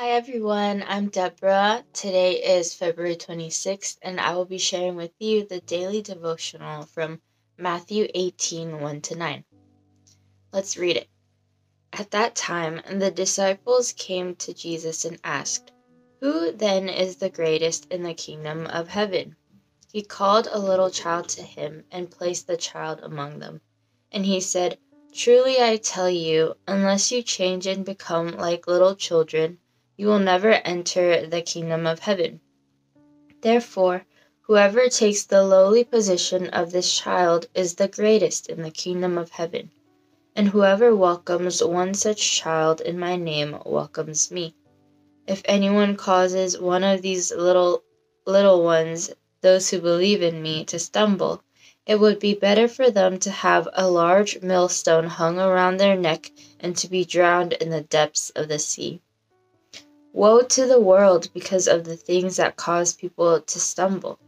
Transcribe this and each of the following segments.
Hi everyone, I'm Deborah. Today is February 26th, and I will be sharing with you the daily devotional from Matthew 18 1 to 9. Let's read it. At that time, the disciples came to Jesus and asked, Who then is the greatest in the kingdom of heaven? He called a little child to him and placed the child among them. And he said, Truly I tell you, unless you change and become like little children, you will never enter the kingdom of heaven. Therefore, whoever takes the lowly position of this child is the greatest in the kingdom of heaven. And whoever welcomes one such child in my name welcomes me. If anyone causes one of these little little ones, those who believe in me, to stumble, it would be better for them to have a large millstone hung around their neck and to be drowned in the depths of the sea. Woe to the world because of the things that cause people to stumble.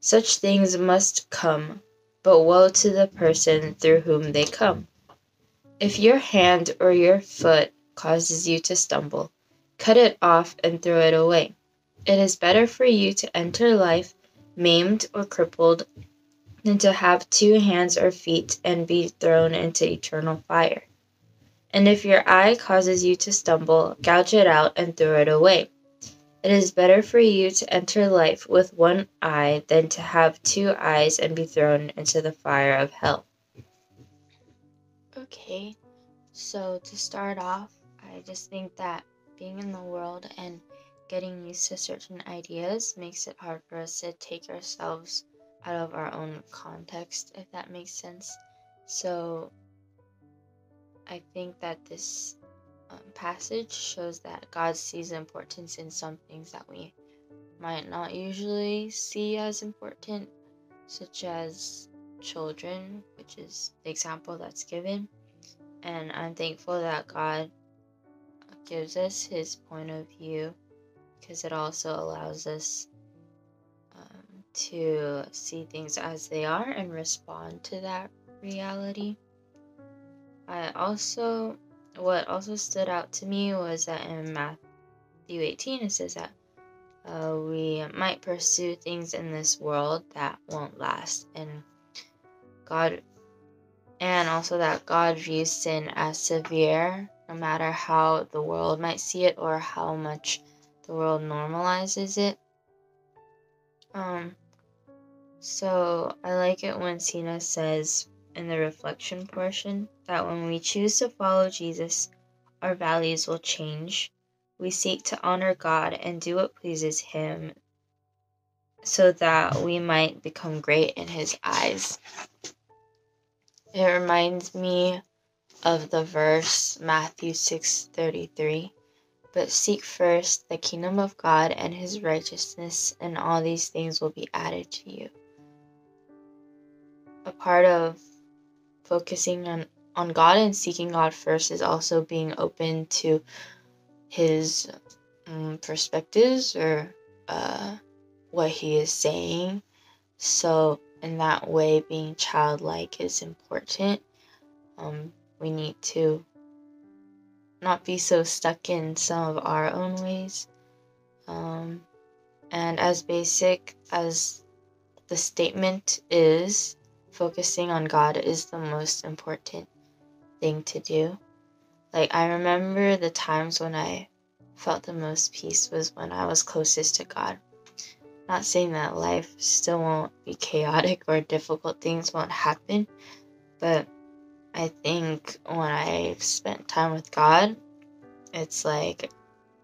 Such things must come, but woe to the person through whom they come. If your hand or your foot causes you to stumble, cut it off and throw it away. It is better for you to enter life maimed or crippled than to have two hands or feet and be thrown into eternal fire. And if your eye causes you to stumble, gouge it out and throw it away. It is better for you to enter life with one eye than to have two eyes and be thrown into the fire of hell. Okay, so to start off, I just think that being in the world and getting used to certain ideas makes it hard for us to take ourselves out of our own context, if that makes sense. So I think that this um, passage shows that God sees importance in some things that we might not usually see as important, such as children, which is the example that's given. And I'm thankful that God gives us his point of view because it also allows us um, to see things as they are and respond to that reality. I also, what also stood out to me was that in Matthew 18 it says that uh, we might pursue things in this world that won't last, and God, and also that God views sin as severe, no matter how the world might see it or how much the world normalizes it. Um, so I like it when Sina says, in the reflection portion that when we choose to follow Jesus, our values will change. We seek to honor God and do what pleases Him so that we might become great in His eyes. It reminds me of the verse Matthew 6:33 but seek first the kingdom of God and his righteousness and all these things will be added to you. A part of focusing on, on God and seeking God first is also being open to his um, perspectives or uh, what he is saying. So, in that way, being childlike is important. Um, we need to not be so stuck in some of our own ways. Um, and as basic as the statement is, focusing on God is the most important thing to do. Like, I remember the times when I felt the most peace was when I was closest to God. Not saying that life still won't be chaotic or difficult things won't happen, but I think when I've spent time with God, it's like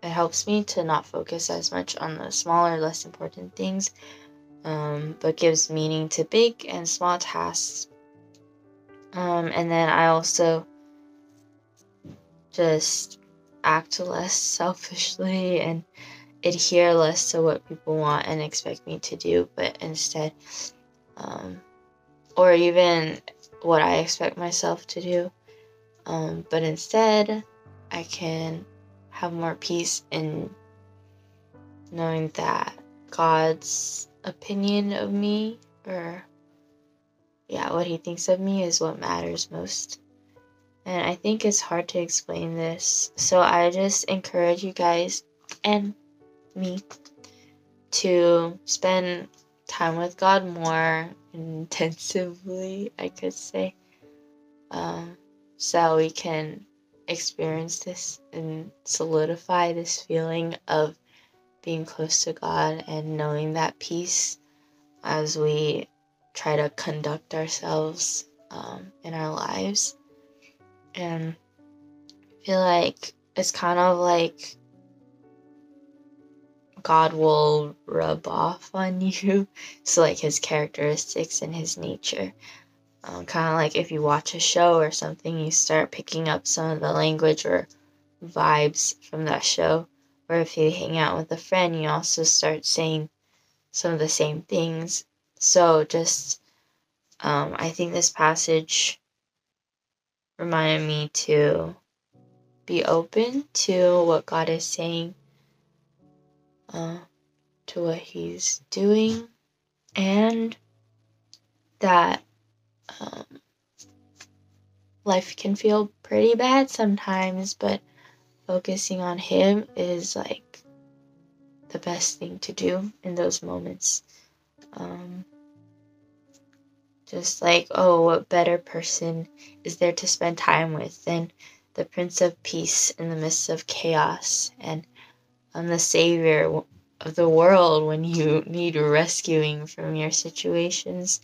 it helps me to not focus as much on the smaller, less important things um, but gives meaning to big and small tasks. Um, and then I also just act less selfishly and adhere less to what people want and expect me to do, but instead, um, or even what I expect myself to do. Um, but instead, I can have more peace in knowing that God's opinion of me or yeah, what he thinks of me is what matters most. And I think it's hard to explain this. So I just encourage you guys and me to spend time with God more intensively, I could say, um, so we can experience this and solidify this feeling of being close to God and knowing that peace as we try to conduct ourselves um, in our lives. And I feel like it's kind of like God will rub off on you. So, like his characteristics and his nature. Um, kind of like if you watch a show or something, you start picking up some of the language or vibes from that show. Or if you hang out with a friend, you also start saying some of the same things. So, just, um, I think this passage reminded me to be open to what God is saying, uh, to what He's doing, and that um, life can feel pretty bad sometimes, but focusing on Him is like the best thing to do in those moments. Um, just like, oh, what better person is there to spend time with than the Prince of Peace in the midst of chaos and um, the Savior of the world when you need rescuing from your situations,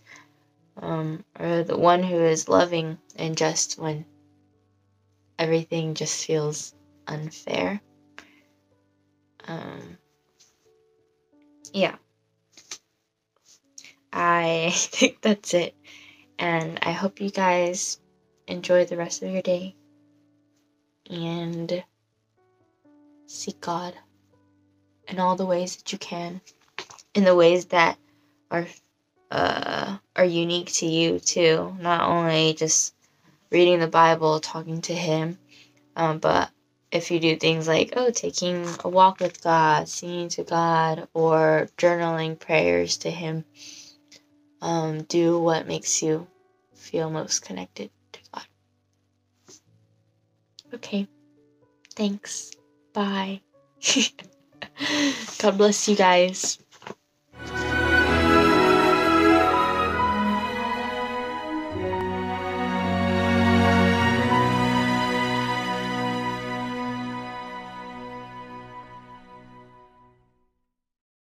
um, or the one who is loving and just when everything just feels unfair. Um, yeah. I think that's it. And I hope you guys enjoy the rest of your day and seek God in all the ways that you can, in the ways that are uh, are unique to you too. Not only just reading the Bible, talking to Him, um, but if you do things like oh, taking a walk with God, singing to God, or journaling prayers to Him um, do what makes you feel most connected to God. Okay. Thanks. Bye. God bless you guys.